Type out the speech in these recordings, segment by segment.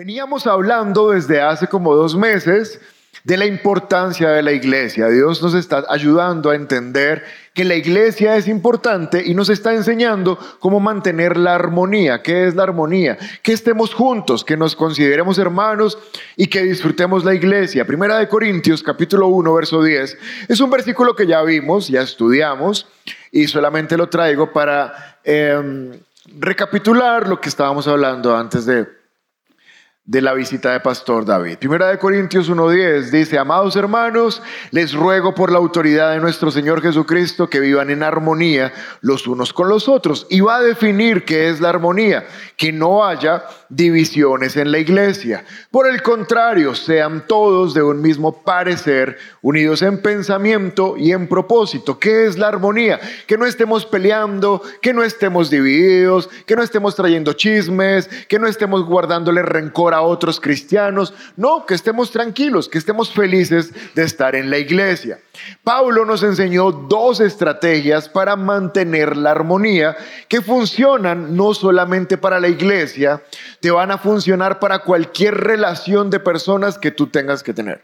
Veníamos hablando desde hace como dos meses de la importancia de la iglesia. Dios nos está ayudando a entender que la iglesia es importante y nos está enseñando cómo mantener la armonía. ¿Qué es la armonía? Que estemos juntos, que nos consideremos hermanos y que disfrutemos la iglesia. Primera de Corintios, capítulo 1, verso 10. Es un versículo que ya vimos, ya estudiamos y solamente lo traigo para em, recapitular lo que estábamos hablando antes de de la visita de Pastor David. Primera de Corintios 1.10 dice, amados hermanos, les ruego por la autoridad de nuestro Señor Jesucristo que vivan en armonía los unos con los otros. Y va a definir qué es la armonía, que no haya divisiones en la iglesia. Por el contrario, sean todos de un mismo parecer, unidos en pensamiento y en propósito. ¿Qué es la armonía? Que no estemos peleando, que no estemos divididos, que no estemos trayendo chismes, que no estemos guardándole rencor a otros cristianos. No, que estemos tranquilos, que estemos felices de estar en la iglesia. Pablo nos enseñó dos estrategias para mantener la armonía que funcionan no solamente para la iglesia, te van a funcionar para cualquier relación de personas que tú tengas que tener.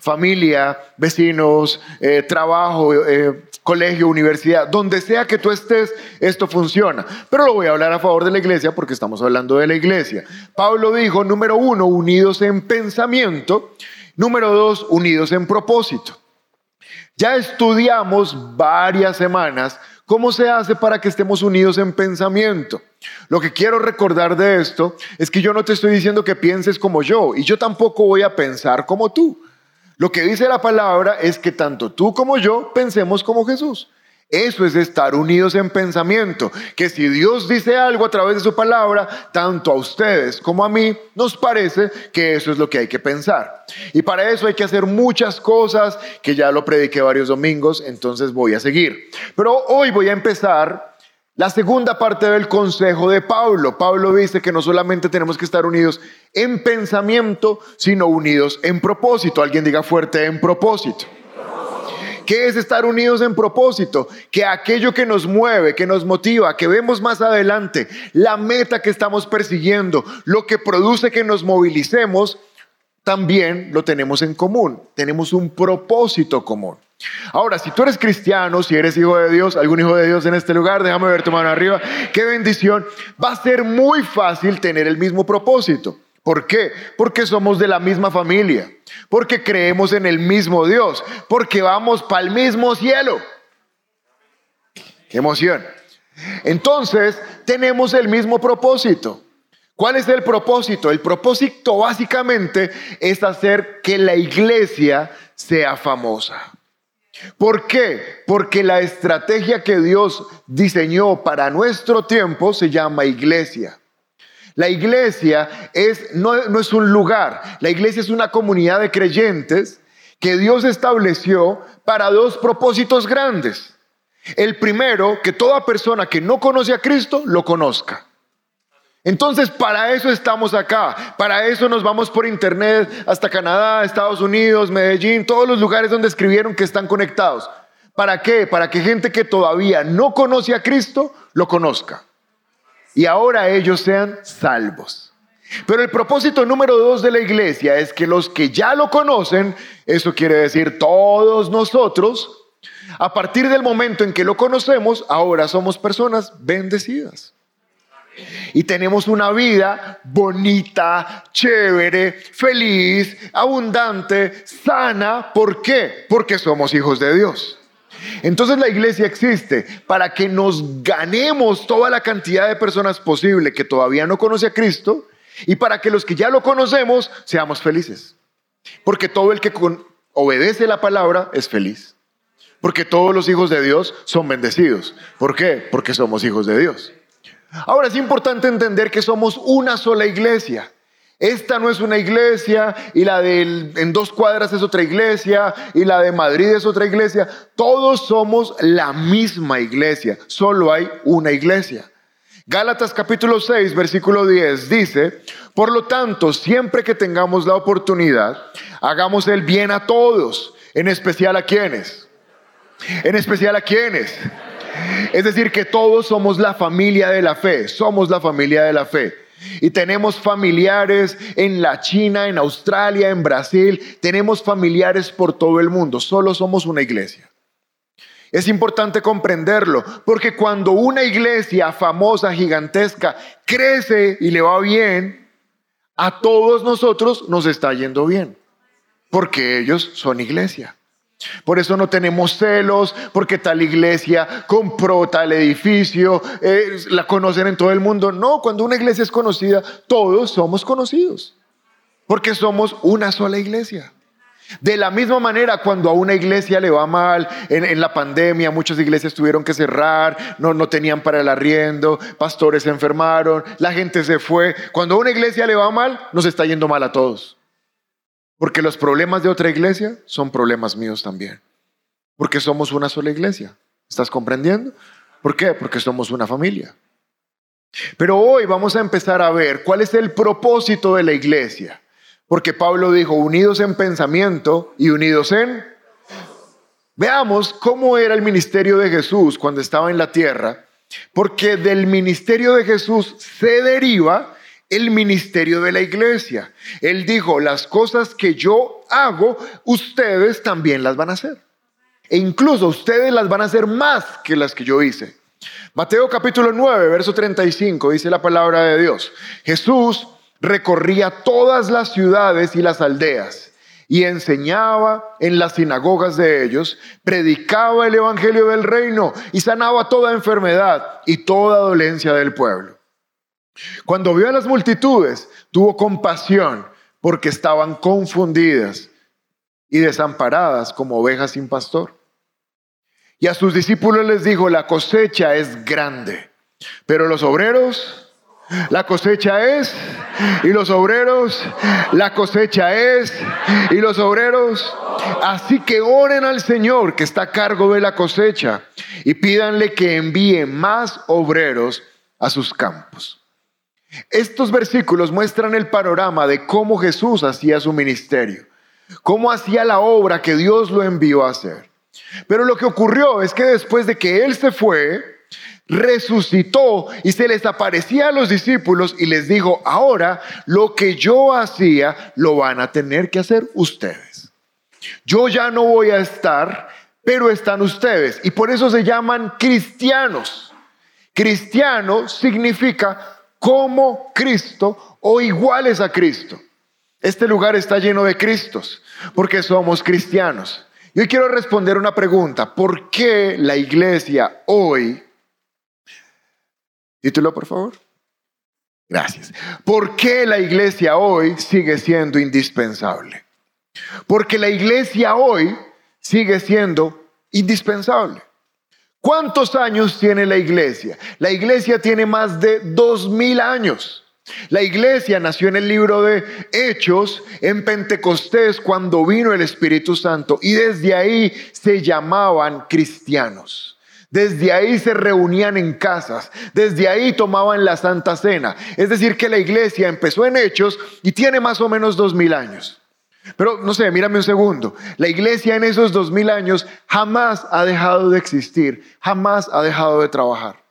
Familia, vecinos, eh, trabajo, eh, colegio, universidad, donde sea que tú estés, esto funciona. Pero lo voy a hablar a favor de la iglesia porque estamos hablando de la iglesia. Pablo dijo, número uno, unidos en pensamiento. Número dos, unidos en propósito. Ya estudiamos varias semanas cómo se hace para que estemos unidos en pensamiento. Lo que quiero recordar de esto es que yo no te estoy diciendo que pienses como yo y yo tampoco voy a pensar como tú. Lo que dice la palabra es que tanto tú como yo pensemos como Jesús. Eso es estar unidos en pensamiento, que si Dios dice algo a través de su palabra, tanto a ustedes como a mí, nos parece que eso es lo que hay que pensar. Y para eso hay que hacer muchas cosas, que ya lo prediqué varios domingos, entonces voy a seguir. Pero hoy voy a empezar la segunda parte del consejo de Pablo. Pablo dice que no solamente tenemos que estar unidos en pensamiento, sino unidos en propósito. Alguien diga fuerte en propósito. ¿Qué es estar unidos en propósito? Que aquello que nos mueve, que nos motiva, que vemos más adelante, la meta que estamos persiguiendo, lo que produce que nos movilicemos, también lo tenemos en común. Tenemos un propósito común. Ahora, si tú eres cristiano, si eres hijo de Dios, algún hijo de Dios en este lugar, déjame ver tu mano arriba. Qué bendición. Va a ser muy fácil tener el mismo propósito. ¿Por qué? Porque somos de la misma familia, porque creemos en el mismo Dios, porque vamos para el mismo cielo. ¡Qué emoción! Entonces, tenemos el mismo propósito. ¿Cuál es el propósito? El propósito básicamente es hacer que la iglesia sea famosa. ¿Por qué? Porque la estrategia que Dios diseñó para nuestro tiempo se llama iglesia. La iglesia es, no, no es un lugar, la iglesia es una comunidad de creyentes que Dios estableció para dos propósitos grandes. El primero, que toda persona que no conoce a Cristo lo conozca. Entonces, para eso estamos acá, para eso nos vamos por internet hasta Canadá, Estados Unidos, Medellín, todos los lugares donde escribieron que están conectados. ¿Para qué? Para que gente que todavía no conoce a Cristo lo conozca y ahora ellos sean salvos. Pero el propósito número dos de la iglesia es que los que ya lo conocen, eso quiere decir todos nosotros, a partir del momento en que lo conocemos, ahora somos personas bendecidas. Y tenemos una vida bonita, chévere, feliz, abundante, sana. ¿Por qué? Porque somos hijos de Dios. Entonces la iglesia existe para que nos ganemos toda la cantidad de personas posible que todavía no conoce a Cristo y para que los que ya lo conocemos seamos felices. Porque todo el que obedece la palabra es feliz. Porque todos los hijos de Dios son bendecidos. ¿Por qué? Porque somos hijos de Dios. Ahora es importante entender que somos una sola iglesia. Esta no es una iglesia y la de en dos cuadras es otra iglesia y la de Madrid es otra iglesia. Todos somos la misma iglesia, solo hay una iglesia. Gálatas capítulo 6, versículo 10 dice, por lo tanto, siempre que tengamos la oportunidad, hagamos el bien a todos, en especial a quienes. En especial a quienes. Es decir, que todos somos la familia de la fe, somos la familia de la fe. Y tenemos familiares en la China, en Australia, en Brasil. Tenemos familiares por todo el mundo. Solo somos una iglesia. Es importante comprenderlo, porque cuando una iglesia famosa, gigantesca, crece y le va bien, a todos nosotros nos está yendo bien, porque ellos son iglesia. Por eso no tenemos celos, porque tal iglesia compró tal edificio, eh, la conocen en todo el mundo. No, cuando una iglesia es conocida, todos somos conocidos, porque somos una sola iglesia. De la misma manera, cuando a una iglesia le va mal, en, la pandemia muchas iglesias tuvieron que cerrar, no, no tenían para el arriendo, pastores se enfermaron, la gente se fue. Cuando a una iglesia le va mal, nos está yendo mal a todos. Porque los problemas de otra iglesia son problemas míos también. Porque somos una sola iglesia. ¿Estás comprendiendo? ¿Por qué? Porque somos una familia. Pero hoy vamos a empezar a ver cuál es el propósito de la iglesia. Porque Pablo dijo, unidos en pensamiento y unidos en... Veamos cómo era el ministerio de Jesús cuando estaba en la tierra, porque del ministerio de Jesús se deriva el ministerio de la iglesia. Él dijo, las cosas que yo hago, ustedes también las van a hacer. E incluso ustedes las van a hacer más que las que yo hice. Mateo capítulo 9, verso 35, dice la palabra de Dios. Jesús recorría todas las ciudades y las aldeas y enseñaba en las sinagogas de ellos, predicaba el evangelio del reino y sanaba toda enfermedad y toda dolencia del pueblo. Cuando vio a las multitudes, tuvo compasión porque estaban confundidas y desamparadas como ovejas sin pastor. Y a sus discípulos les dijo, la cosecha es grande, pero los obreros la cosecha es, y los obreros, la cosecha es, y los obreros. Así que oren al Señor que está a cargo de la cosecha y pídanle que envíe más obreros a sus campos. Estos versículos muestran el panorama de cómo Jesús hacía su ministerio, cómo hacía la obra que Dios lo envió a hacer. Pero lo que ocurrió es que después de que Él se fue, resucitó y se les aparecía a los discípulos y les dijo, ahora lo que yo hacía lo van a tener que hacer ustedes. Yo ya no voy a estar, pero están ustedes. Y por eso se llaman cristianos. Cristiano significa como Cristo o iguales a Cristo. Este lugar está lleno de Cristos porque somos cristianos. Yo quiero responder una pregunta. ¿Por qué la iglesia hoy Título, por favor. Gracias. ¿Por qué la iglesia hoy sigue siendo indispensable? Porque la iglesia hoy sigue siendo indispensable. ¿Cuántos años tiene la iglesia? La iglesia tiene más de dos mil años. La iglesia nació en el libro de Hechos, en Pentecostés, cuando vino el Espíritu Santo, y desde ahí se llamaban cristianos. Desde ahí se reunían en casas, desde ahí tomaban la Santa Cena. Es decir, que la iglesia empezó en hechos y tiene más o menos dos mil años. Pero no sé, mírame un segundo. La iglesia en esos dos mil años jamás ha dejado de existir, jamás ha dejado de trabajar.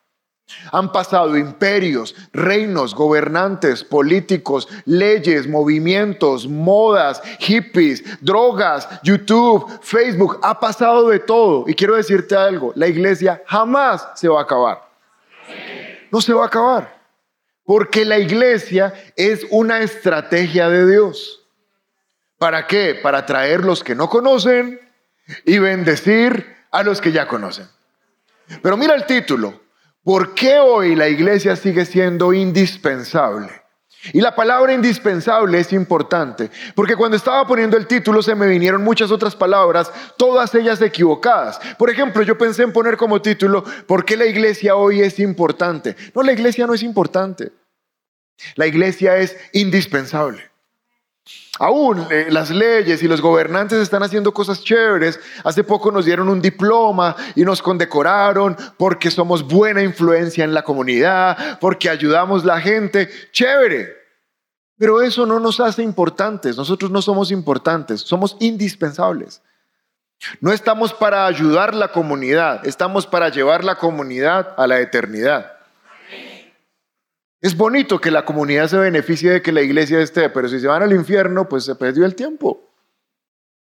Han pasado imperios, reinos, gobernantes, políticos, leyes, movimientos, modas, hippies, drogas, YouTube, Facebook. Ha pasado de todo. Y quiero decirte algo, la iglesia jamás se va a acabar. No se va a acabar. Porque la iglesia es una estrategia de Dios. ¿Para qué? Para traer los que no conocen y bendecir a los que ya conocen. Pero mira el título, ¿Por qué hoy la iglesia sigue siendo indispensable? Y la palabra indispensable es importante, porque cuando estaba poniendo el título se me vinieron muchas otras palabras, todas ellas equivocadas. Por ejemplo, yo pensé en poner como título, ¿por qué la iglesia hoy es importante? No, la iglesia no es importante. La iglesia es indispensable. Aún eh, las leyes y los gobernantes están haciendo cosas chéveres. Hace poco nos dieron un diploma y nos condecoraron porque somos buena influencia en la comunidad, porque ayudamos a la gente. Chévere. Pero eso no nos hace importantes. Nosotros no somos importantes, somos indispensables. No estamos para ayudar la comunidad, estamos para llevar la comunidad a la eternidad. Es bonito que la comunidad se beneficie de que la iglesia esté, pero si se van al infierno, pues se perdió el tiempo.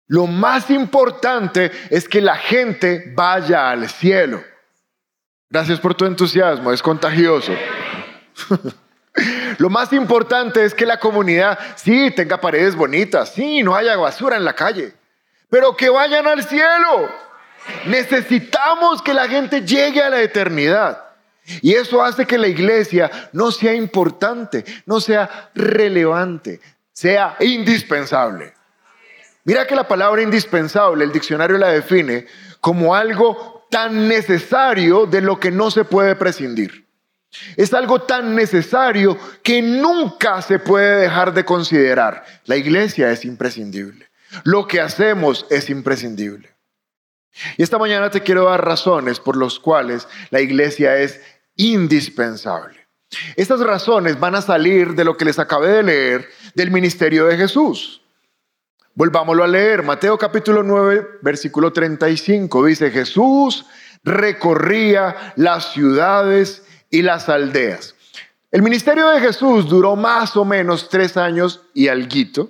Lo más importante es que la gente vaya al cielo. Gracias por tu entusiasmo, es contagioso. Lo más importante es que la comunidad, sí, tenga paredes bonitas, sí, no haya basura en la calle, pero que vayan al cielo. Necesitamos que la gente llegue a la eternidad. Y eso hace que la iglesia no sea importante, no sea relevante, sea indispensable. Mira que la palabra indispensable, el diccionario la define como algo tan necesario de lo que no se puede prescindir. Es algo tan necesario que nunca se puede dejar de considerar. La iglesia es imprescindible. Lo que hacemos es imprescindible. Y esta mañana te quiero dar razones por las cuales la iglesia es indispensable. Estas razones van a salir de lo que les acabé de leer del ministerio de Jesús. Volvámoslo a leer. Mateo capítulo 9, versículo 35. Dice, Jesús recorría las ciudades y las aldeas. El ministerio de Jesús duró más o menos tres años y alguito.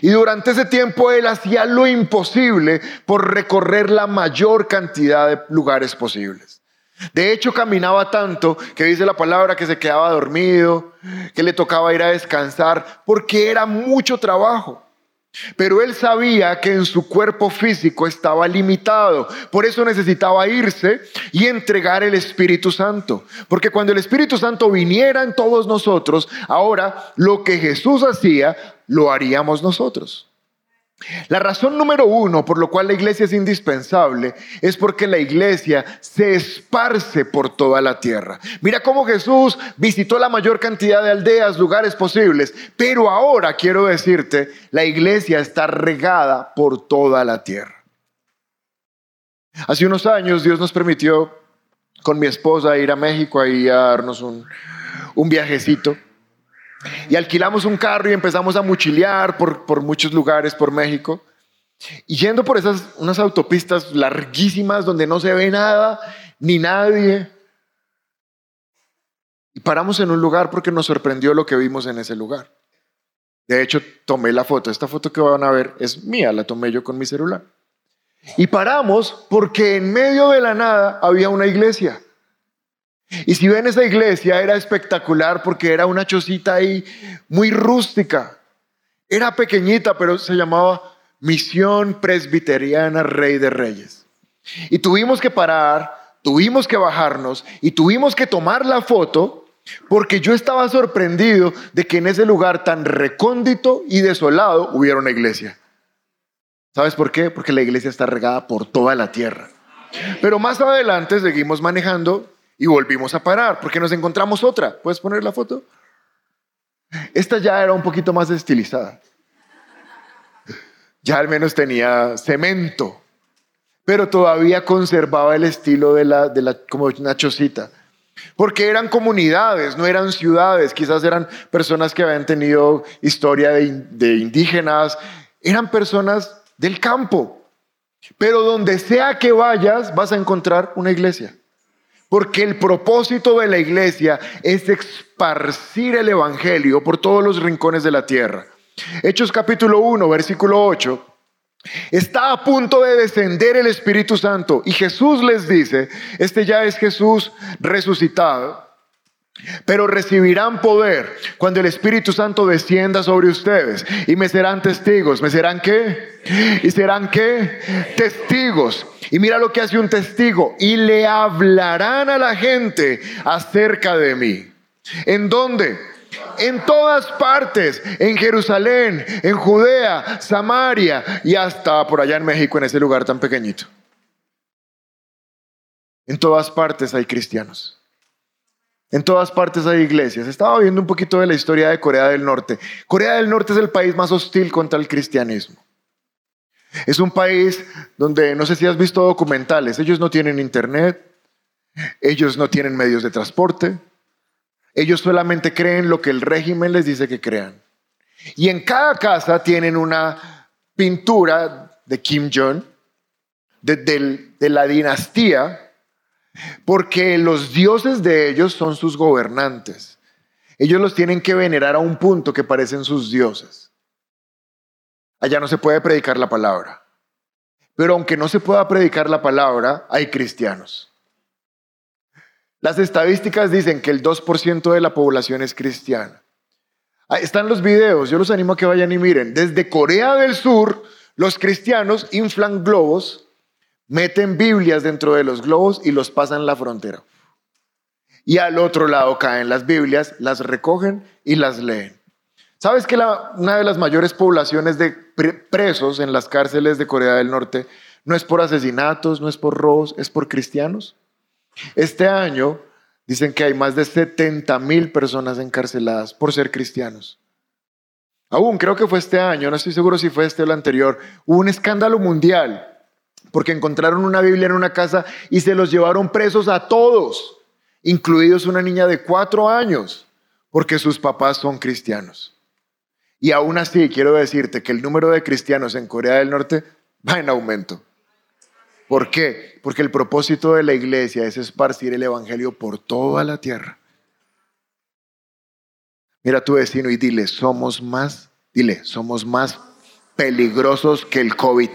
Y durante ese tiempo él hacía lo imposible por recorrer la mayor cantidad de lugares posibles. De hecho, caminaba tanto que dice la palabra que se quedaba dormido, que le tocaba ir a descansar, porque era mucho trabajo. Pero él sabía que en su cuerpo físico estaba limitado. Por eso necesitaba irse y entregar el Espíritu Santo. Porque cuando el Espíritu Santo viniera en todos nosotros, ahora lo que Jesús hacía, lo haríamos nosotros. La razón número uno por lo cual la iglesia es indispensable es porque la iglesia se esparce por toda la tierra. Mira cómo Jesús visitó la mayor cantidad de aldeas, lugares posibles, pero ahora quiero decirte, la iglesia está regada por toda la tierra. Hace unos años Dios nos permitió con mi esposa ir a México ahí a darnos un, un viajecito. Y alquilamos un carro y empezamos a mochilear por, por muchos lugares por México. Y yendo por esas unas autopistas larguísimas donde no se ve nada ni nadie. Y paramos en un lugar porque nos sorprendió lo que vimos en ese lugar. De hecho, tomé la foto. Esta foto que van a ver es mía, la tomé yo con mi celular. Y paramos porque en medio de la nada había una iglesia. Y si ven esa iglesia, era espectacular porque era una chocita ahí muy rústica. Era pequeñita, pero se llamaba Misión Presbiteriana Rey de Reyes. Y tuvimos que parar, tuvimos que bajarnos y tuvimos que tomar la foto porque yo estaba sorprendido de que en ese lugar tan recóndito y desolado hubiera una iglesia. ¿Sabes por qué? Porque la iglesia está regada por toda la tierra. Pero más adelante seguimos manejando y volvimos a parar porque nos encontramos otra. ¿Puedes poner la foto? Esta ya era un poquito más estilizada. Ya al menos tenía cemento, pero todavía conservaba el estilo de la, de la como una chocita. Porque eran comunidades, no eran ciudades, quizás eran personas que habían tenido historia de, de indígenas, eran personas del campo. Pero donde sea que vayas, vas a encontrar una iglesia. Porque el propósito de la iglesia es esparcir el Evangelio por todos los rincones de la tierra. Hechos capítulo 1, versículo 8. Está a punto de descender el Espíritu Santo y Jesús les dice, este ya es Jesús resucitado, pero recibirán poder cuando el Espíritu Santo descienda sobre ustedes y me serán testigos. ¿Me serán qué? ¿Y serán qué? Testigos. Y mira lo que hace un testigo. Y le hablarán a la gente acerca de mí. ¿En dónde? En todas partes, en Jerusalén, en Judea, Samaria y hasta por allá en México, en ese lugar tan pequeñito. En todas partes hay cristianos. En todas partes hay iglesias. Estaba viendo un poquito de la historia de Corea del Norte. Corea del Norte es el país más hostil contra el cristianismo. Es un país donde, no sé si has visto documentales, ellos no tienen internet, ellos no tienen medios de transporte, ellos solamente creen lo que el régimen les dice que crean. Y en cada casa tienen una pintura de Kim Jong, de, de la dinastía porque los dioses de ellos son sus gobernantes. Ellos los tienen que venerar a un punto que parecen sus dioses. Allá no se puede predicar la palabra. Pero aunque no se pueda predicar la palabra, hay cristianos. Las estadísticas dicen que el 2% de la población es cristiana. Ahí están los videos, yo los animo a que vayan y miren. Desde Corea del Sur, los cristianos inflan globos, meten Biblias dentro de los globos y los pasan la frontera. Y al otro lado caen las Biblias, las recogen y las leen. ¿Sabes que una de las mayores poblaciones de presos en las cárceles de Corea del Norte no es por asesinatos, no es por robos, es por cristianos? Este año dicen que hay más de 70 mil personas encarceladas por ser cristianos. Aún creo que fue este año, no estoy seguro si fue este o el anterior, hubo un escándalo mundial porque encontraron una Biblia en una casa y se los llevaron presos a todos, incluidos una niña de cuatro años, porque sus papás son cristianos. Y aún así, quiero decirte que el número de cristianos en Corea del Norte va en aumento. ¿Por qué? Porque el propósito de la iglesia es esparcir el Evangelio por toda la tierra. Mira a tu vecino y dile, somos más, dile, somos más peligrosos que el COVID.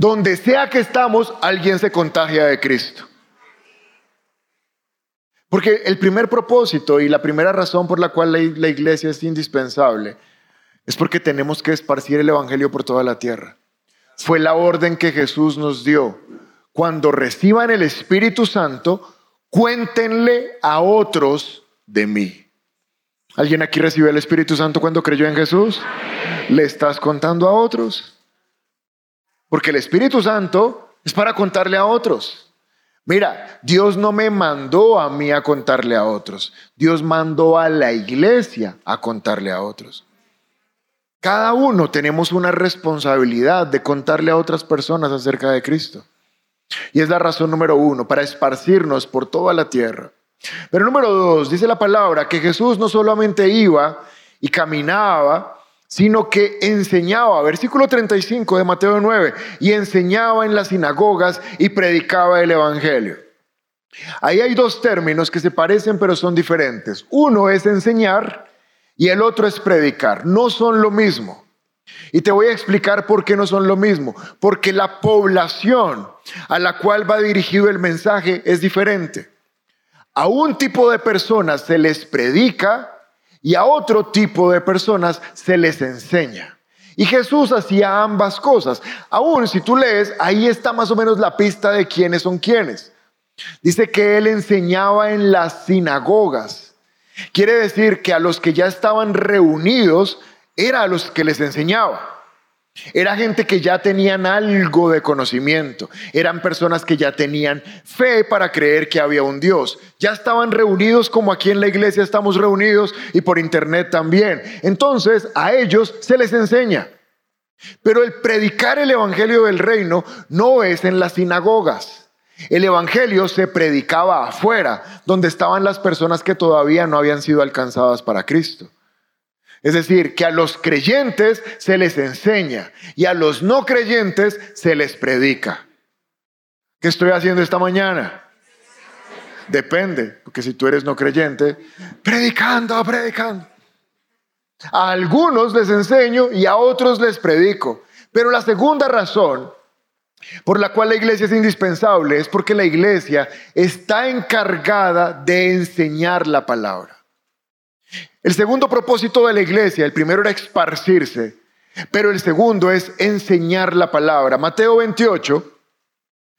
Donde sea que estamos, alguien se contagia de Cristo. Porque el primer propósito y la primera razón por la cual la iglesia es indispensable es porque tenemos que esparcir el Evangelio por toda la tierra. Fue la orden que Jesús nos dio. Cuando reciban el Espíritu Santo, cuéntenle a otros de mí. ¿Alguien aquí recibió el Espíritu Santo cuando creyó en Jesús? ¿Le estás contando a otros? Porque el Espíritu Santo es para contarle a otros. Mira, Dios no me mandó a mí a contarle a otros. Dios mandó a la iglesia a contarle a otros. Cada uno tenemos una responsabilidad de contarle a otras personas acerca de Cristo. Y es la razón número uno, para esparcirnos por toda la tierra. Pero número dos, dice la palabra que Jesús no solamente iba y caminaba sino que enseñaba, versículo 35 de Mateo 9, y enseñaba en las sinagogas y predicaba el Evangelio. Ahí hay dos términos que se parecen pero son diferentes. Uno es enseñar y el otro es predicar. No son lo mismo. Y te voy a explicar por qué no son lo mismo. Porque la población a la cual va dirigido el mensaje es diferente. A un tipo de personas se les predica y a otro tipo de personas se les enseña. Y Jesús hacía ambas cosas. Aún si tú lees, ahí está más o menos la pista de quiénes son quiénes. Dice que él enseñaba en las sinagogas. Quiere decir que a los que ya estaban reunidos era a los que les enseñaba. Era gente que ya tenían algo de conocimiento, eran personas que ya tenían fe para creer que había un Dios. Ya estaban reunidos como aquí en la iglesia estamos reunidos y por internet también. Entonces a ellos se les enseña. Pero el predicar el Evangelio del reino no es en las sinagogas. El Evangelio se predicaba afuera, donde estaban las personas que todavía no habían sido alcanzadas para Cristo. Es decir, que a los creyentes se les enseña y a los no creyentes se les predica. ¿Qué estoy haciendo esta mañana? Depende, porque si tú eres no creyente, predicando, predicando. A algunos les enseño y a otros les predico. Pero la segunda razón por la cual la iglesia es indispensable es porque la iglesia está encargada de enseñar la palabra. El segundo propósito de la iglesia, el primero era esparcirse, pero el segundo es enseñar la palabra. Mateo 28,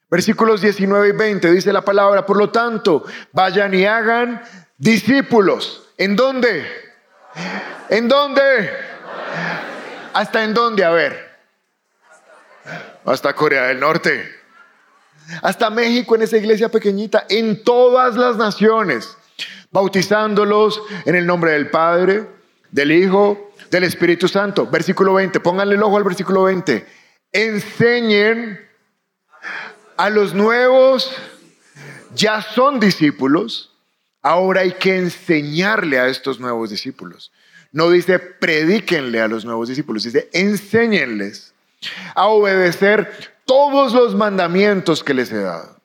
versículos 19 y 20 dice la palabra, por lo tanto, vayan y hagan discípulos. ¿En dónde? ¿En dónde? ¿Hasta en dónde? A ver. Hasta Corea del Norte. Hasta México en esa iglesia pequeñita. En todas las naciones bautizándolos en el nombre del Padre, del Hijo, del Espíritu Santo. Versículo 20, pónganle el ojo al versículo 20. Enseñen a los nuevos, ya son discípulos, ahora hay que enseñarle a estos nuevos discípulos. No dice predíquenle a los nuevos discípulos, dice enséñenles a obedecer todos los mandamientos que les he dado.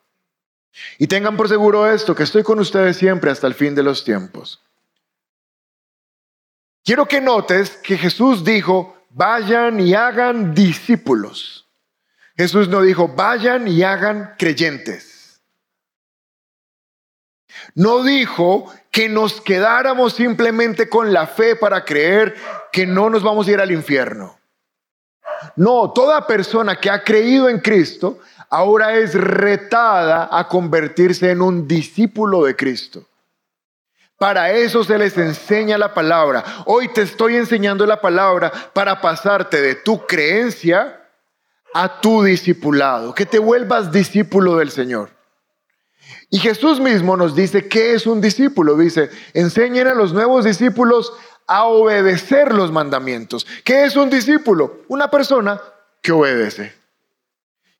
Y tengan por seguro esto, que estoy con ustedes siempre hasta el fin de los tiempos. Quiero que notes que Jesús dijo, vayan y hagan discípulos. Jesús no dijo, vayan y hagan creyentes. No dijo que nos quedáramos simplemente con la fe para creer que no nos vamos a ir al infierno. No, toda persona que ha creído en Cristo ahora es retada a convertirse en un discípulo de Cristo. Para eso se les enseña la palabra. Hoy te estoy enseñando la palabra para pasarte de tu creencia a tu discipulado, que te vuelvas discípulo del Señor. Y Jesús mismo nos dice qué es un discípulo. Dice, enseñen a los nuevos discípulos a obedecer los mandamientos. ¿Qué es un discípulo? Una persona que obedece.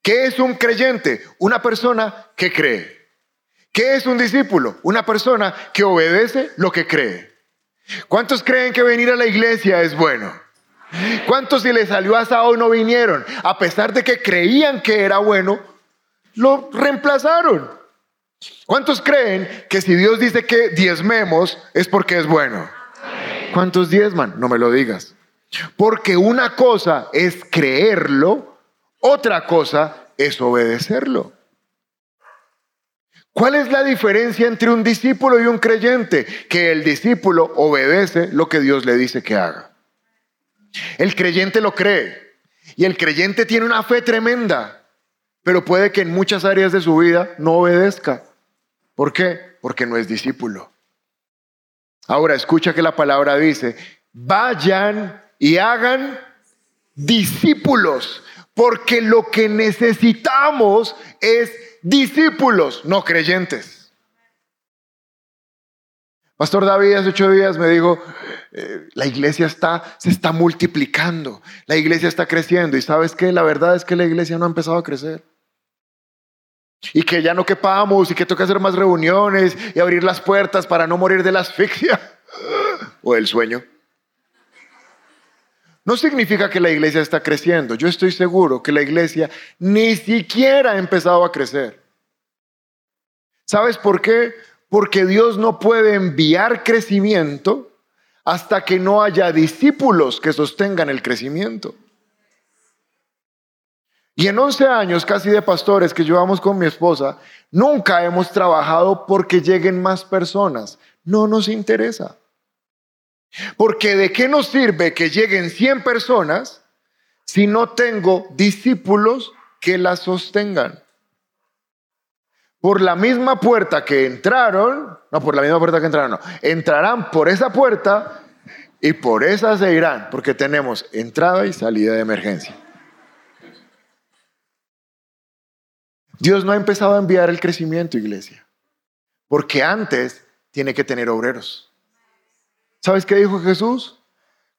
¿Qué es un creyente? Una persona que cree. ¿Qué es un discípulo? Una persona que obedece lo que cree. ¿Cuántos creen que venir a la iglesia es bueno? ¿Cuántos si le salió asado no vinieron? A pesar de que creían que era bueno, lo reemplazaron. ¿Cuántos creen que si Dios dice que diezmemos es porque es bueno? ¿Cuántos diezman? No me lo digas. Porque una cosa es creerlo, otra cosa es obedecerlo. ¿Cuál es la diferencia entre un discípulo y un creyente? Que el discípulo obedece lo que Dios le dice que haga. El creyente lo cree y el creyente tiene una fe tremenda, pero puede que en muchas áreas de su vida no obedezca. ¿Por qué? Porque no es discípulo. Ahora escucha que la palabra dice, vayan y hagan discípulos, porque lo que necesitamos es discípulos, no creyentes. Pastor David hace ocho días me dijo, eh, la iglesia está, se está multiplicando, la iglesia está creciendo y sabes que la verdad es que la iglesia no ha empezado a crecer. Y que ya no quepamos y que toca hacer más reuniones y abrir las puertas para no morir de la asfixia o del sueño. No significa que la iglesia está creciendo. Yo estoy seguro que la iglesia ni siquiera ha empezado a crecer. ¿Sabes por qué? Porque Dios no puede enviar crecimiento hasta que no haya discípulos que sostengan el crecimiento. Y en 11 años casi de pastores que llevamos con mi esposa, nunca hemos trabajado porque lleguen más personas. No nos interesa. Porque de qué nos sirve que lleguen 100 personas si no tengo discípulos que las sostengan. Por la misma puerta que entraron, no, por la misma puerta que entraron, no, entrarán por esa puerta y por esa se irán, porque tenemos entrada y salida de emergencia. Dios no ha empezado a enviar el crecimiento, iglesia, porque antes tiene que tener obreros. ¿Sabes qué dijo Jesús?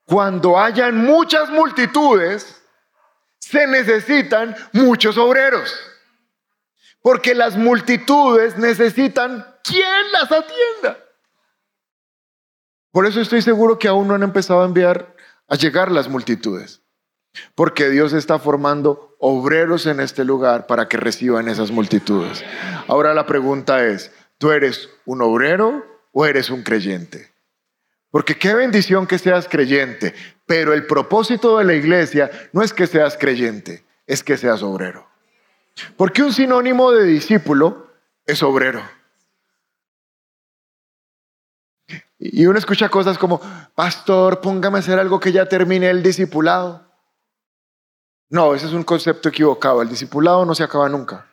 Cuando hayan muchas multitudes, se necesitan muchos obreros. Porque las multitudes necesitan quien las atienda. Por eso estoy seguro que aún no han empezado a enviar, a llegar las multitudes. Porque Dios está formando obreros en este lugar para que reciban esas multitudes. Ahora la pregunta es, ¿tú eres un obrero o eres un creyente? Porque qué bendición que seas creyente, pero el propósito de la iglesia no es que seas creyente, es que seas obrero. Porque un sinónimo de discípulo es obrero. Y uno escucha cosas como, pastor, póngame a hacer algo que ya termine el discipulado. No, ese es un concepto equivocado. El discipulado no se acaba nunca.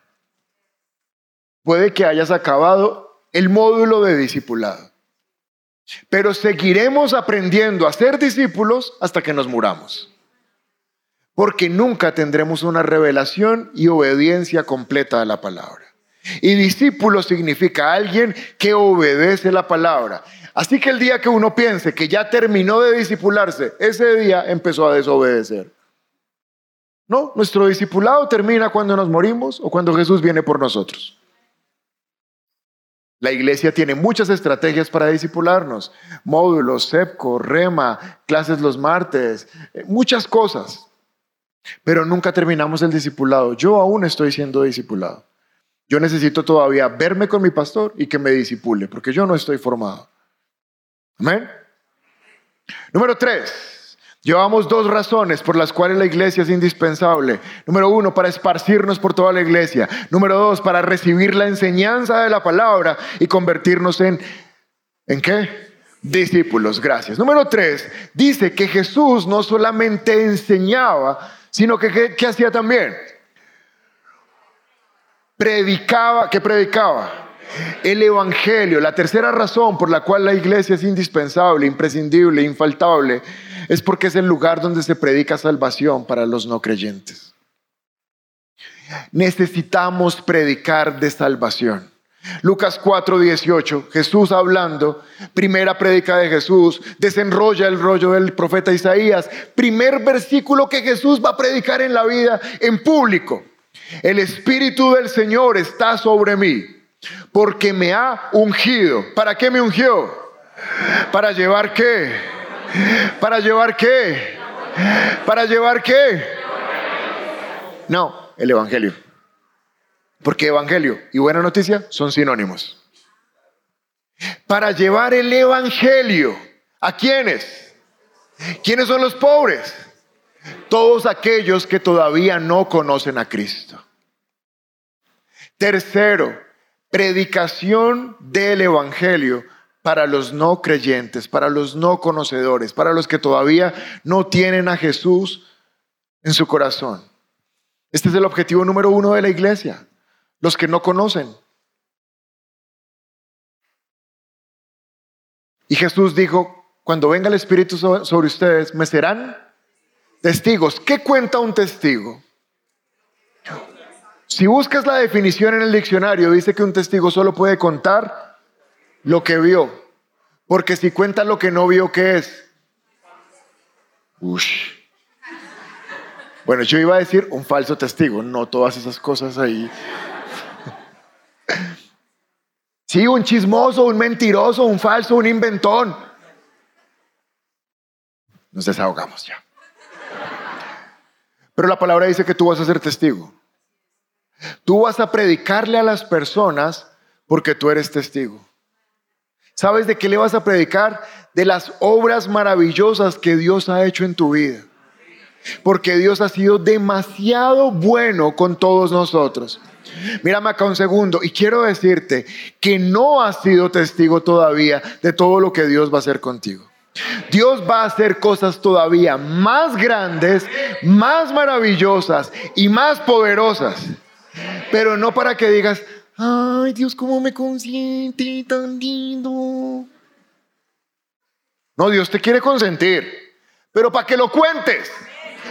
Puede que hayas acabado el módulo de discipulado. Pero seguiremos aprendiendo a ser discípulos hasta que nos muramos. Porque nunca tendremos una revelación y obediencia completa a la palabra. Y discípulo significa alguien que obedece la palabra. Así que el día que uno piense que ya terminó de discipularse, ese día empezó a desobedecer. No, nuestro discipulado termina cuando nos morimos o cuando Jesús viene por nosotros. La iglesia tiene muchas estrategias para discipularnos, módulos, SEPCO, REMA, clases los martes, eh, muchas cosas. pero nunca terminamos el discipulado. Yo aún estoy siendo discipulado. Yo necesito todavía verme con mi pastor y que me disipule, porque yo no estoy formado. Amén. Número tres. Llevamos dos razones por las cuales la iglesia es indispensable. Número uno, para esparcirnos por toda la iglesia. Número dos, para recibir la enseñanza de la palabra y convertirnos en, ¿en qué? Discípulos, gracias. Número tres, dice que Jesús no solamente enseñaba, sino que ¿qué, hacía también? Predicaba, ¿qué predicaba? El Evangelio, la tercera razón por la cual la iglesia es indispensable, imprescindible, infaltable, es porque es el lugar donde se predica salvación para los no creyentes. Necesitamos predicar de salvación. Lucas 4, 18, Jesús hablando, primera predica de Jesús, desenrolla el rollo del profeta Isaías, primer versículo que Jesús va a predicar en la vida en público. El Espíritu del Señor está sobre mí, porque me ha ungido. ¿Para qué me ungió? Para llevar qué? ¿Para llevar qué? ¿Para llevar qué? No, el Evangelio. Porque Evangelio y buena noticia son sinónimos. Para llevar el Evangelio. ¿A quiénes? ¿Quiénes son los pobres? Todos aquellos que todavía no conocen a Cristo. Tercero, predicación del Evangelio para los no creyentes, para los no conocedores, para los que todavía no tienen a Jesús en su corazón. Este es el objetivo número uno de la iglesia, los que no conocen. Y Jesús dijo, cuando venga el Espíritu sobre ustedes, me serán testigos. ¿Qué cuenta un testigo? Si buscas la definición en el diccionario, dice que un testigo solo puede contar lo que vio. Porque si cuenta lo que no vio, ¿qué es? Ush. Bueno, yo iba a decir un falso testigo, no todas esas cosas ahí. Sí, un chismoso, un mentiroso, un falso, un inventón. Nos desahogamos ya. Pero la palabra dice que tú vas a ser testigo. Tú vas a predicarle a las personas porque tú eres testigo. ¿Sabes de qué le vas a predicar? De las obras maravillosas que Dios ha hecho en tu vida. Porque Dios ha sido demasiado bueno con todos nosotros. Mírame acá un segundo y quiero decirte que no has sido testigo todavía de todo lo que Dios va a hacer contigo. Dios va a hacer cosas todavía más grandes, más maravillosas y más poderosas. Pero no para que digas, Ay, Dios, cómo me consiente tan lindo. No, Dios te quiere consentir, pero para que lo cuentes,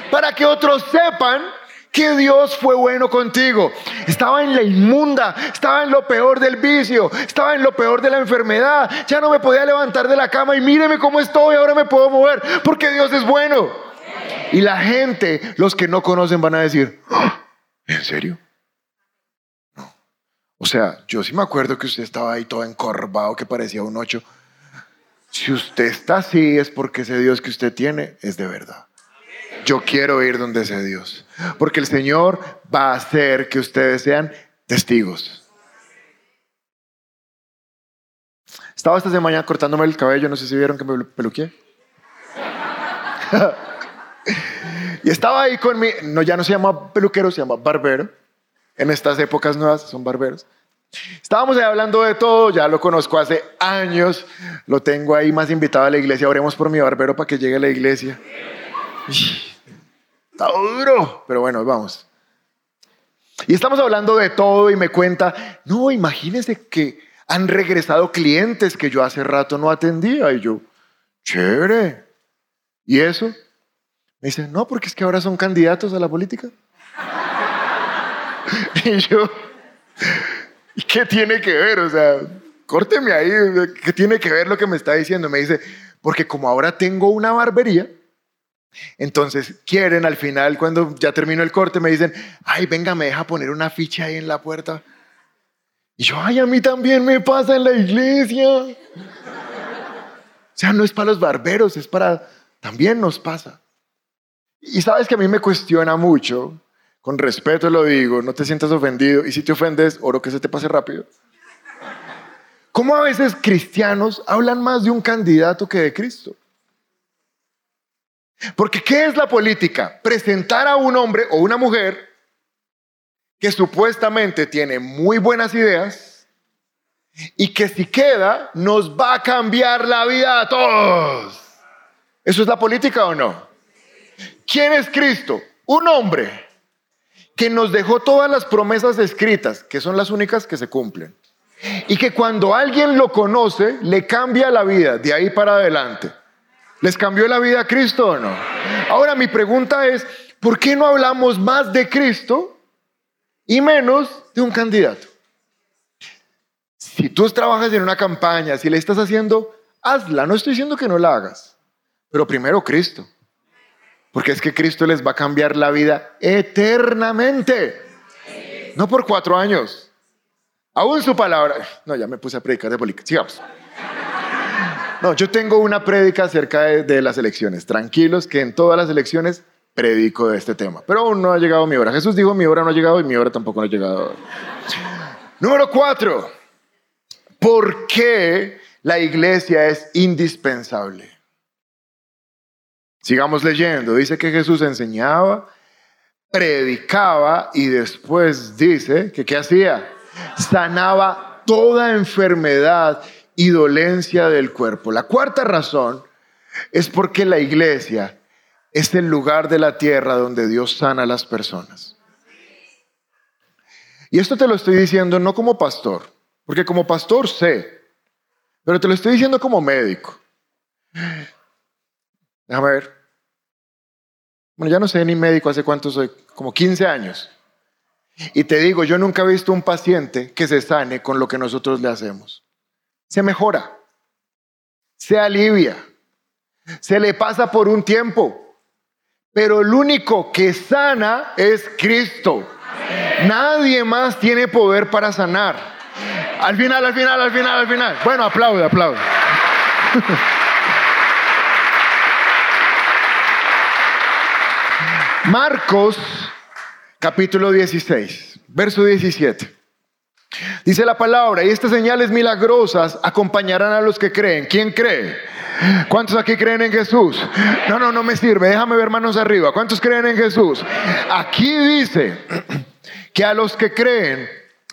para que otros sepan que Dios fue bueno contigo. Estaba en la inmunda, estaba en lo peor del vicio, estaba en lo peor de la enfermedad. Ya no me podía levantar de la cama y míreme cómo estoy, ahora me puedo mover, porque Dios es bueno. Y la gente, los que no conocen, van a decir, ah, ¿en serio? O sea, yo sí me acuerdo que usted estaba ahí todo encorvado, que parecía un ocho. Si usted está así es porque ese Dios que usted tiene es de verdad. Yo quiero ir donde ese Dios. Porque el Señor va a hacer que ustedes sean testigos. Estaba esta semana cortándome el cabello, no sé si vieron que me peluqué. y estaba ahí con mi, no, ya no se llama peluquero, se llama barbero en estas épocas nuevas, son barberos. Estábamos hablando de todo, ya lo conozco hace años, lo tengo ahí más invitado a la iglesia, oremos por mi barbero para que llegue a la iglesia. Está duro, pero bueno, vamos. Y estamos hablando de todo y me cuenta, no, imagínese que han regresado clientes que yo hace rato no atendía y yo, chévere. ¿Y eso? Me dice, no, porque es que ahora son candidatos a la política. y yo, ¿y qué tiene que ver? O sea, córteme ahí, ¿qué tiene que ver lo que me está diciendo? Me dice, porque como ahora tengo una barbería, entonces quieren al final, cuando ya termino el corte, me dicen, ay, venga, me deja poner una ficha ahí en la puerta. Y yo, ay, a mí también me pasa en la iglesia. O sea, no es para los barberos, es para, también nos pasa. Y sabes que a mí me cuestiona mucho, con respeto lo digo, no te sientas ofendido, y si te ofendes, oro que se te pase rápido. ¿Cómo a veces cristianos hablan más de un candidato que de Cristo? Porque ¿qué es la política? Presentar a un hombre o una mujer que supuestamente tiene muy buenas ideas y que si queda nos va a cambiar la vida a todos. ¿Eso es la política o no? ¿Quién es Cristo? Un hombre que nos dejó todas las promesas escritas, que son las únicas que se cumplen. Y que cuando alguien lo conoce, le cambia la vida de ahí para adelante. ¿Les cambió la vida a Cristo o no? Ahora mi pregunta es, ¿por qué no hablamos más de Cristo y menos de un candidato? Si tú trabajas en una campaña, si le estás haciendo, hazla. No estoy diciendo que no la hagas, pero primero Cristo. Porque es que Cristo les va a cambiar la vida eternamente. No por cuatro años. Aún su palabra. No, ya me puse a predicar de política. Sigamos. No, yo tengo una prédica acerca de, las elecciones. Tranquilos que en todas las elecciones predico de este tema. Pero aún no ha llegado mi hora. Jesús dijo, mi hora no ha llegado y mi hora tampoco no ha llegado. Número cuatro. ¿Por qué la iglesia es indispensable? Sigamos leyendo. Dice que Jesús enseñaba, predicaba y después dice que ¿qué hacía? Sanaba toda enfermedad y dolencia del cuerpo. La cuarta razón es porque la iglesia es el lugar de la tierra donde Dios sana a las personas. Y esto te lo estoy diciendo no como pastor, porque como pastor sé, pero te lo estoy diciendo como médico. Déjame ver. Bueno, ya no sé ni médico hace cuánto soy, como 15 años. Y te digo, yo nunca he visto un paciente que se sane con lo que nosotros le hacemos se mejora, se alivia, se le pasa por un tiempo, pero el único que sana es Cristo. Nadie más tiene poder para sanar. Al final, al final, al final, al final. Bueno, aplaude, aplaude. Marcos capítulo 16, verso 17. Dice la palabra, y estas señales milagrosas acompañarán a los que creen. ¿Quién cree? ¿Cuántos aquí creen en Jesús? No, no, no me sirve. Déjame ver manos arriba. ¿Cuántos creen en Jesús? Aquí dice que a los que creen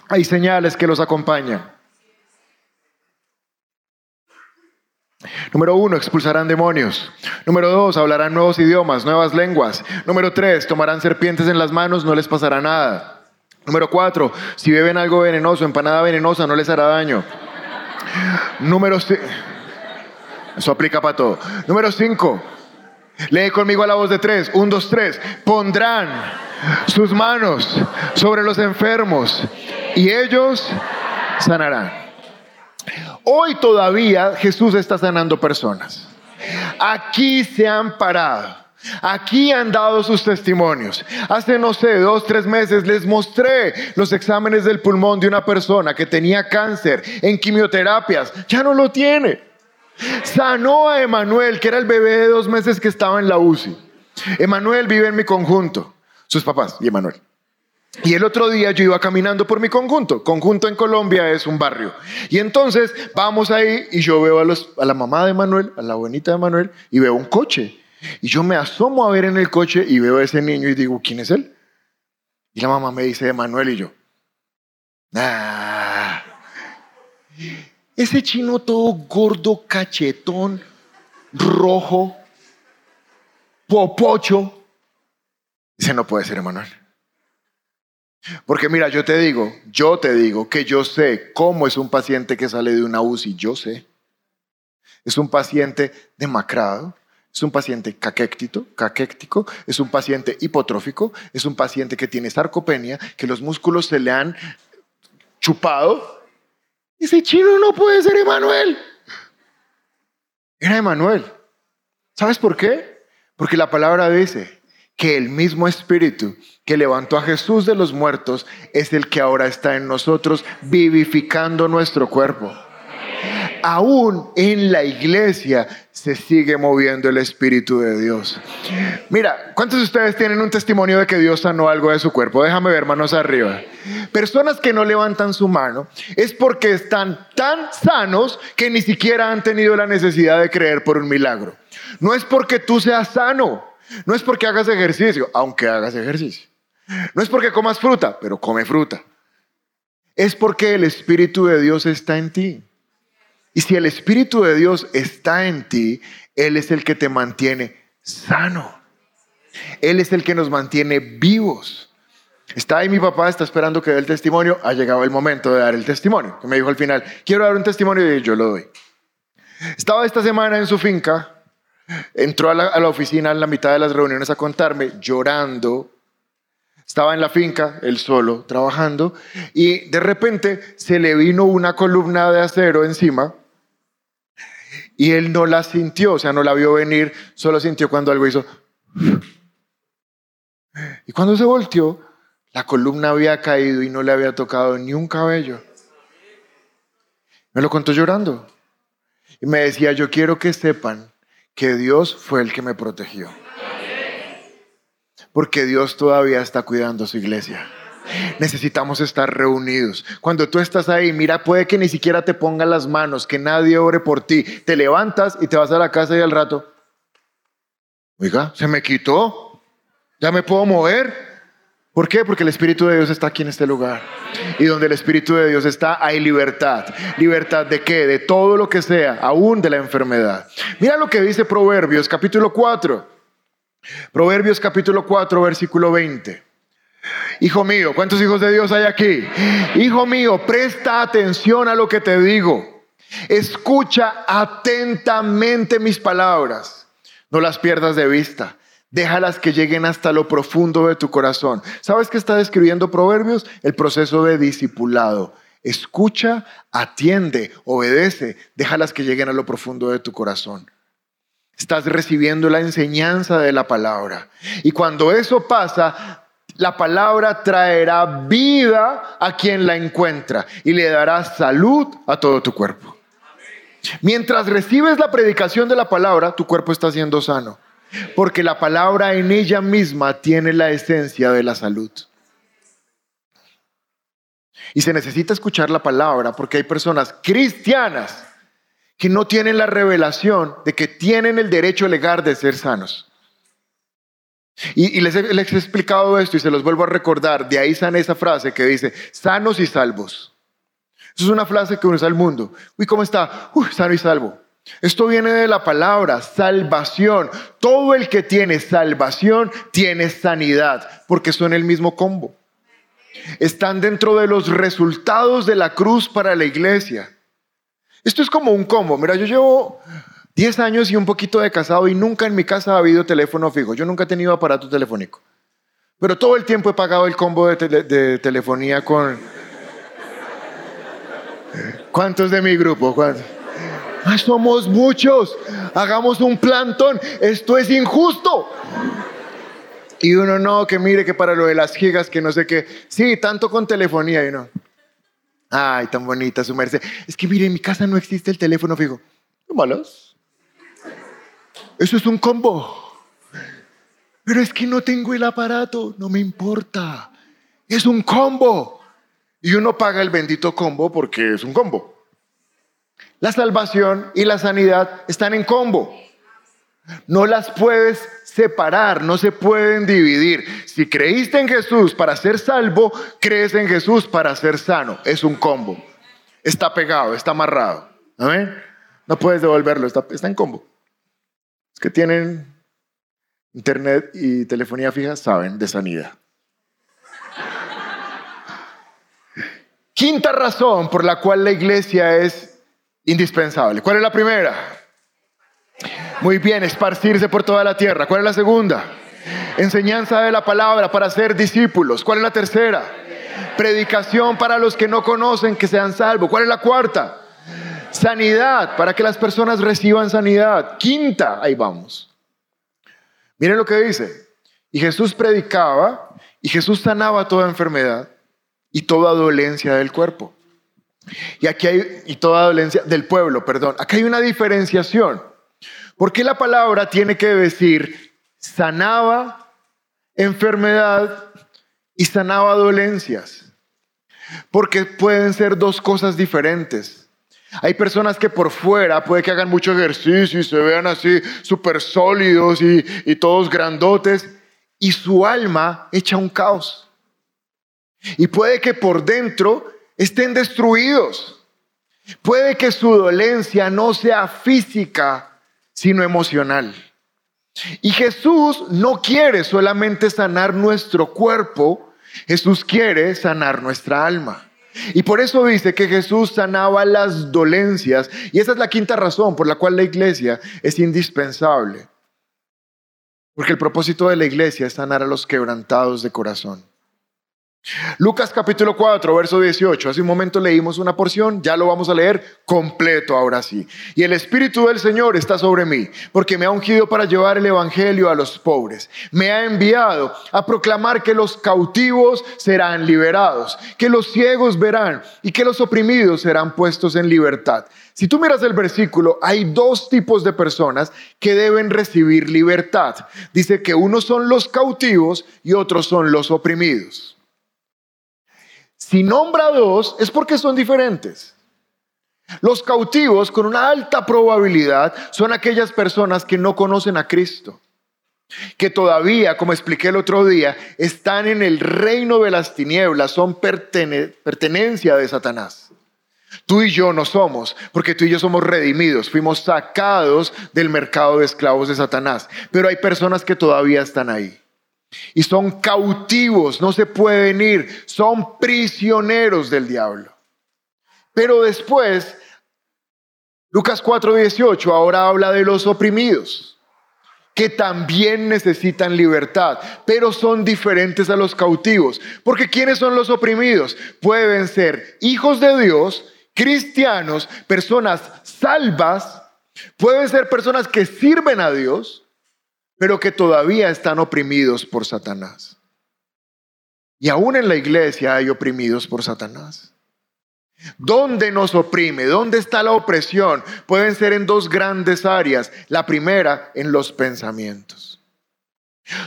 hay señales que los acompañan. Número uno, expulsarán demonios. Número dos, hablarán nuevos idiomas, nuevas lenguas. Número tres, tomarán serpientes en las manos, no les pasará nada. Número cuatro, si beben algo venenoso, empanada venenosa, no les hará daño. Número Eso aplica para todo. Número cinco, lee conmigo a la voz de tres. Un, dos, tres. Pondrán sus manos sobre los enfermos y ellos sanarán. Hoy todavía Jesús está sanando personas. Aquí se han parado Aquí han dado sus testimonios. Hace, no sé, dos, tres meses les mostré los exámenes del pulmón de una persona que tenía cáncer en quimioterapias. Ya no lo tiene. Sanó a Emanuel, que era el bebé de dos meses que estaba en la UCI. Emanuel vive en mi conjunto, sus papás y Emanuel. Y el otro día yo iba caminando por mi conjunto. Conjunto en Colombia es un barrio. Y entonces vamos ahí y yo veo a, la mamá de Manuel, a la abuelita de Manuel, y veo un coche. Y yo me asomo a ver en el coche y veo a ese niño y digo, ¿quién es él? Y la mamá me dice, Manuel y yo. Ah, ese chino todo gordo, cachetón, rojo, popocho. Ese no puede ser Emanuel. Porque mira, yo te digo, yo te digo que yo sé cómo es un paciente que sale de una UCI, yo sé. Es un paciente demacrado, es un paciente caquéctico, caquéctico, es un paciente hipotrófico, es un paciente que tiene sarcopenia, que los músculos se le han chupado. Ese chino no puede ser Emanuel. Era Emanuel. ¿Sabes por qué? Porque la palabra dice que el mismo espíritu que levantó a Jesús de los muertos es el que ahora está en nosotros vivificando nuestro cuerpo. aún en la iglesia se sigue moviendo el Espíritu de Dios. Mira, ¿cuántos de ustedes tienen un testimonio de que Dios sanó algo de su cuerpo? Déjame ver manos arriba. Personas que no levantan su mano es porque están tan sanos que ni siquiera han tenido la necesidad de creer por un milagro. No es porque tú seas sano, no es porque hagas ejercicio, aunque hagas ejercicio. No es porque comas fruta, pero come fruta. Es porque el Espíritu de Dios está en ti. Y si el Espíritu de Dios está en ti, Él es el que te mantiene sano. Él es el que nos mantiene vivos. Está ahí mi papá, está esperando que dé el testimonio. Ha llegado el momento de dar el testimonio. me dijo al final, quiero dar un testimonio y yo lo doy. Estaba esta semana en su finca, entró a la, oficina en la mitad de las reuniones a contarme, llorando. Estaba en la finca, él solo, trabajando, y de repente se le vino una columna de acero encima y él no la sintió, o sea, no la vio venir, solo sintió cuando algo hizo. Y cuando se volteó, la columna había caído y no le había tocado ni un cabello. Me lo contó llorando. Y me decía, yo quiero que sepan que Dios fue el que me protegió. Porque Dios todavía está cuidando su iglesia. Necesitamos estar reunidos. Cuando tú estás ahí, mira, puede que ni siquiera te pongan las manos, que nadie ore por ti. Te levantas y te vas a la casa y al rato, oiga, se me quitó. Ya me puedo mover. ¿Por qué? Porque el Espíritu de Dios está aquí en este lugar. Y donde el Espíritu de Dios está, hay libertad. ¿Libertad de qué? De todo lo que sea, aún de la enfermedad. Mira lo que dice Proverbios capítulo 4. Proverbios capítulo 4, versículo 20. Hijo mío, ¿cuántos hijos de Dios hay aquí? Hijo mío, presta atención a lo que te digo. Escucha atentamente mis palabras. No las pierdas de vista. Déjalas que lleguen hasta lo profundo de tu corazón. ¿Sabes qué está describiendo Proverbios? El proceso de discipulado. Escucha, atiende, obedece, déjalas que lleguen a lo profundo de tu corazón. Estás recibiendo la enseñanza de la palabra. Y cuando eso pasa, la palabra traerá vida a quien la encuentra y le dará salud a todo tu cuerpo. Mientras recibes la predicación de la palabra, tu cuerpo está siendo sano, porque la palabra en ella misma tiene la esencia de la salud. Y se necesita escuchar la palabra porque hay personas cristianas que no tienen la revelación de que tienen el derecho legal de ser sanos. Y, les, he, he, explicado esto y se los vuelvo a recordar. De ahí sale esa frase que dice, sanos y salvos. Eso es una frase que usa el mundo. Uy, ¿cómo está? Uy, sano y salvo. Esto viene de la palabra salvación. Todo el que tiene salvación tiene sanidad, porque son el mismo combo. Están dentro de los resultados de la cruz para la iglesia. Esto es como un combo. Mira, yo llevo 10 años y un poquito de casado y nunca en mi casa ha habido teléfono fijo. Yo nunca he tenido aparato telefónico. Pero todo el tiempo he pagado el combo de, telefonía con... ¿Cuántos de mi grupo? Ah, somos muchos. Hagamos un plantón. Esto es injusto. Y uno no, que mire que para lo de las gigas, que no sé qué. Sí, tanto con telefonía y no. Ay, tan bonita su merced. Es que mire, en mi casa no existe el teléfono fijo. ¿No malos? Eso es un combo. Pero es que no tengo el aparato, no me importa. Es un combo. Y uno paga el bendito combo porque es un combo. La salvación y la sanidad están en combo. No las puedes separar, no se pueden dividir. Si creíste en Jesús para ser salvo, crees en Jesús para ser sano. Es un combo. Está pegado, está amarrado. No puedes devolverlo, está, está en combo que tienen internet y telefonía fija saben de sanidad. Quinta razón por la cual la iglesia es indispensable. ¿Cuál es la primera? Muy bien, esparcirse por toda la tierra. ¿Cuál es la segunda? Enseñanza de la palabra para ser discípulos. ¿Cuál es la tercera? Predicación para los que no conocen que sean salvos. ¿Cuál es la cuarta? Sanidad, para que las personas reciban sanidad. Quinta, ahí vamos. Miren lo que dice. Y Jesús predicaba y Jesús sanaba toda enfermedad y toda dolencia del cuerpo. Y aquí hay, y toda dolencia del pueblo, perdón. Aquí hay una diferenciación. Porque la palabra tiene que decir sanaba enfermedad y sanaba dolencias. Porque pueden ser dos cosas diferentes. Hay personas que por fuera puede que hagan mucho ejercicio y se vean así súper sólidos y, y todos grandotes y su alma echa un caos. Y puede que por dentro estén destruidos. Puede que su dolencia no sea física, sino emocional. Y Jesús no quiere solamente sanar nuestro cuerpo, Jesús quiere sanar nuestra alma. Y por eso dice que Jesús sanaba las dolencias. Y esa es la quinta razón por la cual la iglesia es indispensable. Porque el propósito de la iglesia es sanar a los quebrantados de corazón. Lucas capítulo 4, verso 18. Hace un momento leímos una porción, ya lo vamos a leer completo ahora sí. Y el Espíritu del Señor está sobre mí, porque me ha ungido para llevar el Evangelio a los pobres. Me ha enviado a proclamar que los cautivos serán liberados, que los ciegos verán y que los oprimidos serán puestos en libertad. Si tú miras el versículo, hay dos tipos de personas que deben recibir libertad. Dice que unos son los cautivos y otros son los oprimidos. Si nombra dos, es porque son diferentes. Los cautivos, con una alta probabilidad, son aquellas personas que no conocen a Cristo, que todavía, como expliqué el otro día, están en el reino de las tinieblas, son pertenencia de Satanás. Tú y yo no somos, porque tú y yo somos redimidos, fuimos sacados del mercado de esclavos de Satanás, pero hay personas que todavía están ahí. Y son cautivos, no se pueden ir, son prisioneros del diablo. Pero después, Lucas 4:18 ahora habla de los oprimidos, que también necesitan libertad, pero son diferentes a los cautivos. Porque ¿quiénes son los oprimidos? Pueden ser hijos de Dios, cristianos, personas salvas, pueden ser personas que sirven a Dios, pero que todavía están oprimidos por Satanás. Y aún en la iglesia hay oprimidos por Satanás. ¿Dónde nos oprime? ¿Dónde está la opresión? Pueden ser en dos grandes áreas. La primera, en los pensamientos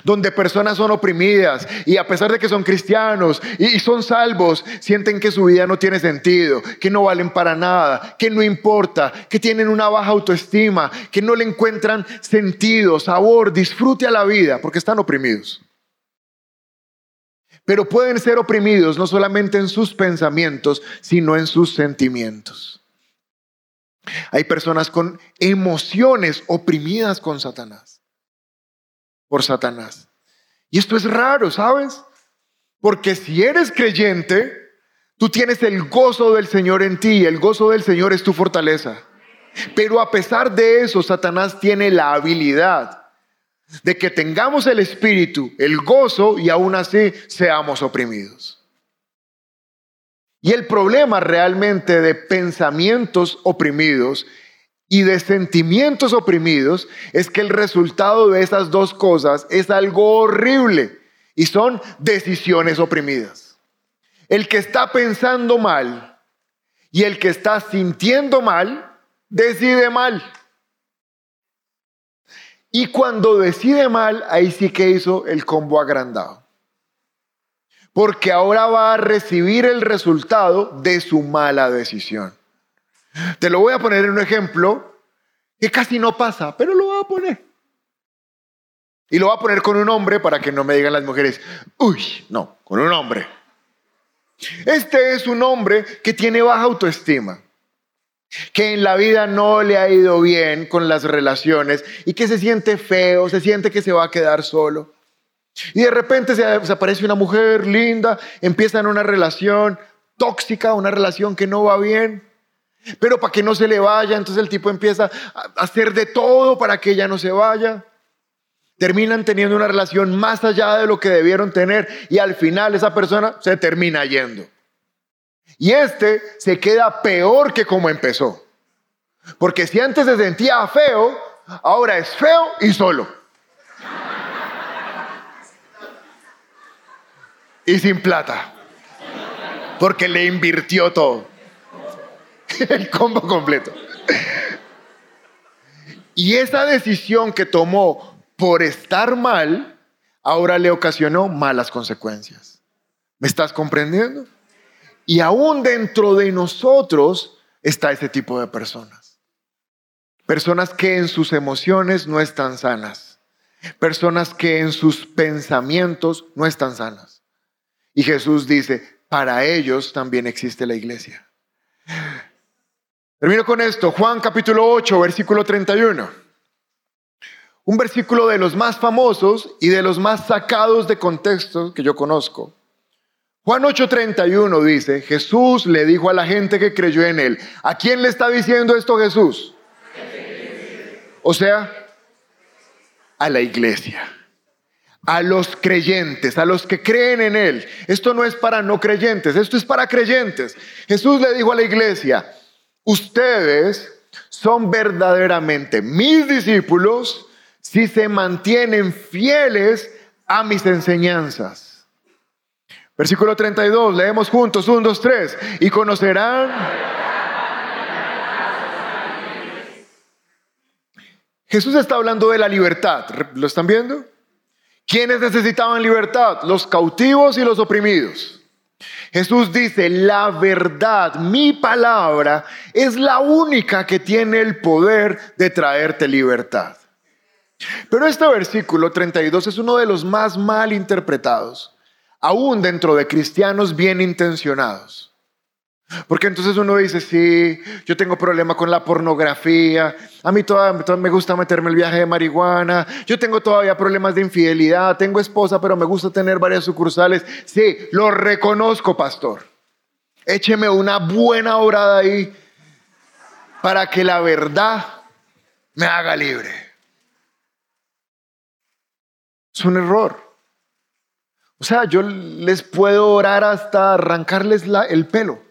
donde personas son oprimidas y a pesar de que son cristianos y son salvos, sienten que su vida no tiene sentido, que no valen para nada, que no importa, que tienen una baja autoestima, que no le encuentran sentido, sabor, disfrute a la vida, porque están oprimidos. Pero pueden ser oprimidos no solamente en sus pensamientos, sino en sus sentimientos. Hay personas con emociones oprimidas con Satanás por Satanás. Y esto es raro, ¿sabes? Porque si eres creyente, tú tienes el gozo del Señor en ti y el gozo del Señor es tu fortaleza. Pero a pesar de eso, Satanás tiene la habilidad de que tengamos el espíritu, el gozo y aún así seamos oprimidos. Y el problema realmente de pensamientos oprimidos y de sentimientos oprimidos es que el resultado de esas dos cosas es algo horrible y son decisiones oprimidas. El que está pensando mal y el que está sintiendo mal, decide mal. Y cuando decide mal, ahí sí que hizo el combo agrandado. Porque ahora va a recibir el resultado de su mala decisión. Te lo voy a poner en un ejemplo que casi no pasa, pero lo voy a poner. Y lo voy a poner con un hombre para que no me digan las mujeres, uy, no, con un hombre. Este es un hombre que tiene baja autoestima, que en la vida no le ha ido bien con las relaciones y que se siente feo, se siente que se va a quedar solo. Y de repente se, aparece una mujer linda, empieza en una relación tóxica, una relación que no va bien. Pero para que no se le vaya, entonces el tipo empieza a hacer de todo para que ella no se vaya. Terminan teniendo una relación más allá de lo que debieron tener y al final esa persona se termina yendo. Y este se queda peor que como empezó. Porque si antes se sentía feo, ahora es feo y solo. Y sin plata. Porque le invirtió todo. el combo completo. Y esa decisión que tomó por estar mal, ahora le ocasionó malas consecuencias. ¿Me estás comprendiendo? Y aún dentro de nosotros está ese tipo de personas. Personas que en sus emociones no están sanas. Personas que en sus pensamientos no están sanas. Y Jesús dice, para ellos también existe la iglesia. Termino con esto, Juan capítulo 8, versículo 31. Un versículo de los más famosos y de los más sacados de contexto que yo conozco. Juan 8:31 dice, Jesús le dijo a la gente que creyó en él, ¿a quién le está diciendo esto Jesús? O sea, a la iglesia, a los creyentes, a los que creen en él. Esto no es para no creyentes, esto es para creyentes. Jesús le dijo a la iglesia, ustedes son verdaderamente mis discípulos si se mantienen fieles a mis enseñanzas. Versículo 32, leemos juntos, 1, 2, 3, y conocerán... Jesús está hablando de la libertad, ¿lo están viendo? ¿Quiénes necesitaban libertad? Los cautivos y los oprimidos. Jesús dice, la verdad, mi palabra, es la única que tiene el poder de traerte libertad. Pero este versículo 32 es uno de los más mal interpretados, aún dentro de cristianos bien intencionados. Porque entonces uno dice, sí, yo tengo problema con la pornografía, a mí todavía, me gusta meterme el viaje de marihuana, yo tengo todavía problemas de infidelidad, tengo esposa, pero me gusta tener varias sucursales. Sí, lo reconozco, pastor. Écheme una buena orada ahí para que la verdad me haga libre. Es un error. O sea, yo les puedo orar hasta arrancarles el pelo.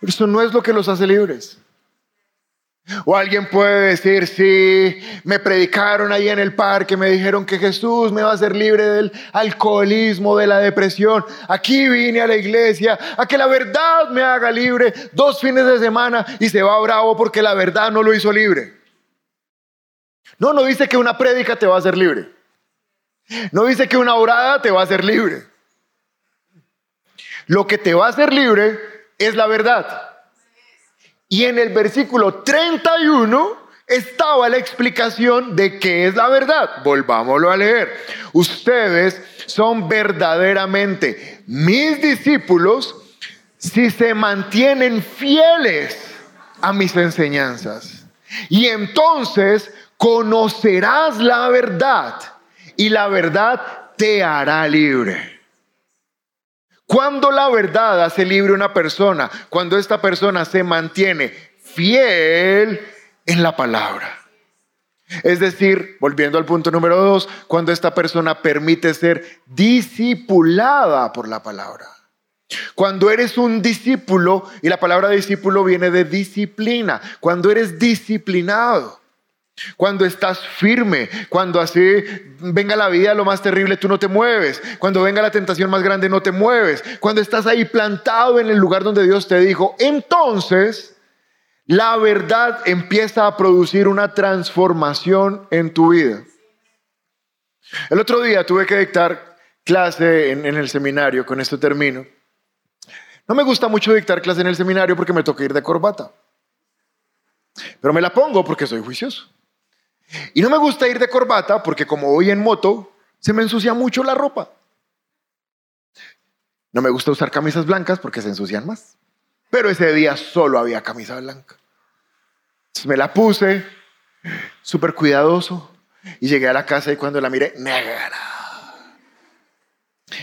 Pero no es lo que los hace libres. O alguien puede decir, sí, me predicaron ahí en el parque, me dijeron que Jesús me va a hacer libre del alcoholismo, de la depresión. Aquí vine a la iglesia a que la verdad me haga libre dos fines de semana y se va bravo porque la verdad no lo hizo libre. No, no dice que una prédica te va a hacer libre. No dice que una orada te va a hacer libre. Lo que te va a hacer libre es la verdad. Y en el versículo 31 estaba la explicación de qué es la verdad. Volvámoslo a leer. Ustedes son verdaderamente mis discípulos si se mantienen fieles a mis enseñanzas. Y entonces conocerás la verdad y la verdad te hará libre. Cuando la verdad hace libre una persona, cuando esta persona se mantiene fiel en la palabra. Es decir, volviendo al punto número dos, cuando esta persona permite ser discipulada por la palabra. Cuando eres un discípulo, y la palabra discípulo viene de disciplina, cuando eres disciplinado, cuando estás firme, cuando así venga la vida lo más terrible, tú no te mueves. Cuando venga la tentación más grande, no te mueves. Cuando estás ahí plantado en el lugar donde Dios te dijo, entonces la verdad empieza a producir una transformación en tu vida. El otro día tuve que dictar clase en, el seminario, con esto termino. No me gusta mucho dictar clase en el seminario porque me toca ir de corbata. Pero me la pongo porque soy juicioso. Y no me gusta ir de corbata porque como voy en moto, se me ensucia mucho la ropa. No me gusta usar camisas blancas porque se ensucian más. Pero ese día solo había camisa blanca. Entonces me la puse, súper cuidadoso, y llegué a la casa y cuando la miré, negra.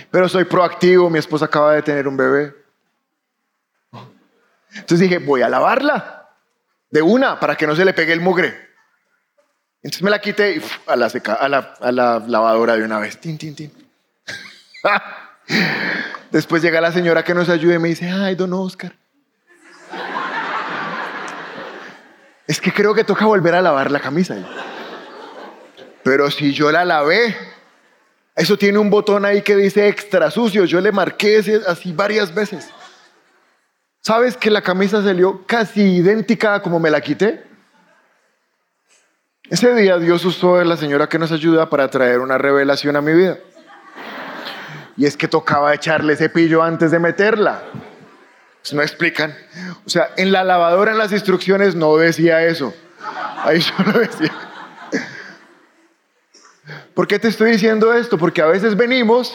Pero soy proactivo, mi esposa acaba de tener un bebé. Entonces dije, voy a lavarla de una para que no se le pegue el mugre. Entonces me la quité y a, la a, la, lavadora de una vez. Tin, tin, tin. Después llega la señora que nos ayuda y me dice, ay, don Oscar. es que creo que toca volver a lavar la camisa. Pero si yo la lavé, Eso tiene un botón ahí que dice extra sucio. Yo le marqué así varias veces. ¿Sabes que la camisa salió casi idéntica a como me la quité? Ese día Dios usó a la señora que nos ayuda para traer una revelación a mi vida. Y es que tocaba echarle cepillo antes de meterla. Pues no explican. O sea, en la lavadora, en las instrucciones, no decía eso. Ahí solo decía. ¿Por qué te estoy diciendo esto? Porque a veces venimos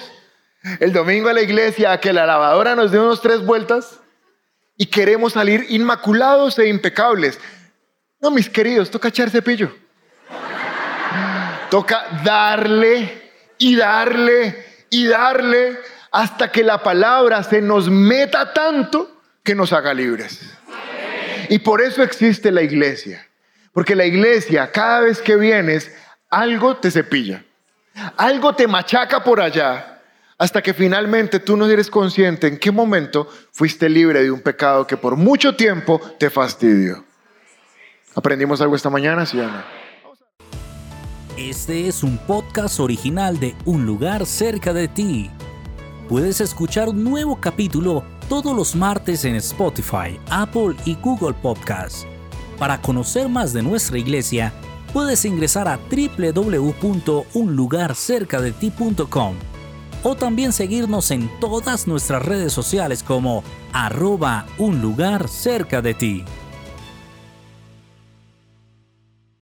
el domingo a la iglesia a que la lavadora nos dé unos tres vueltas y queremos salir inmaculados e impecables. No, mis queridos, toca echar cepillo. Toca darle y darle y darle hasta que la palabra se nos meta tanto que nos haga libres. Y por eso existe la iglesia. Porque la iglesia, cada vez que vienes, algo te cepilla. Algo te machaca por allá. Hasta que finalmente tú no eres consciente en qué momento fuiste libre de un pecado que por mucho tiempo te fastidió. ¿Aprendimos algo esta mañana, sí o no? Este es un podcast original de Un lugar cerca de ti. Puedes escuchar un nuevo capítulo todos los martes en Spotify, Apple y Google Podcasts. Para conocer más de nuestra iglesia, puedes ingresar a www.unlugarcercadeti.com o también seguirnos en todas nuestras redes sociales como arroba un lugar cerca de ti.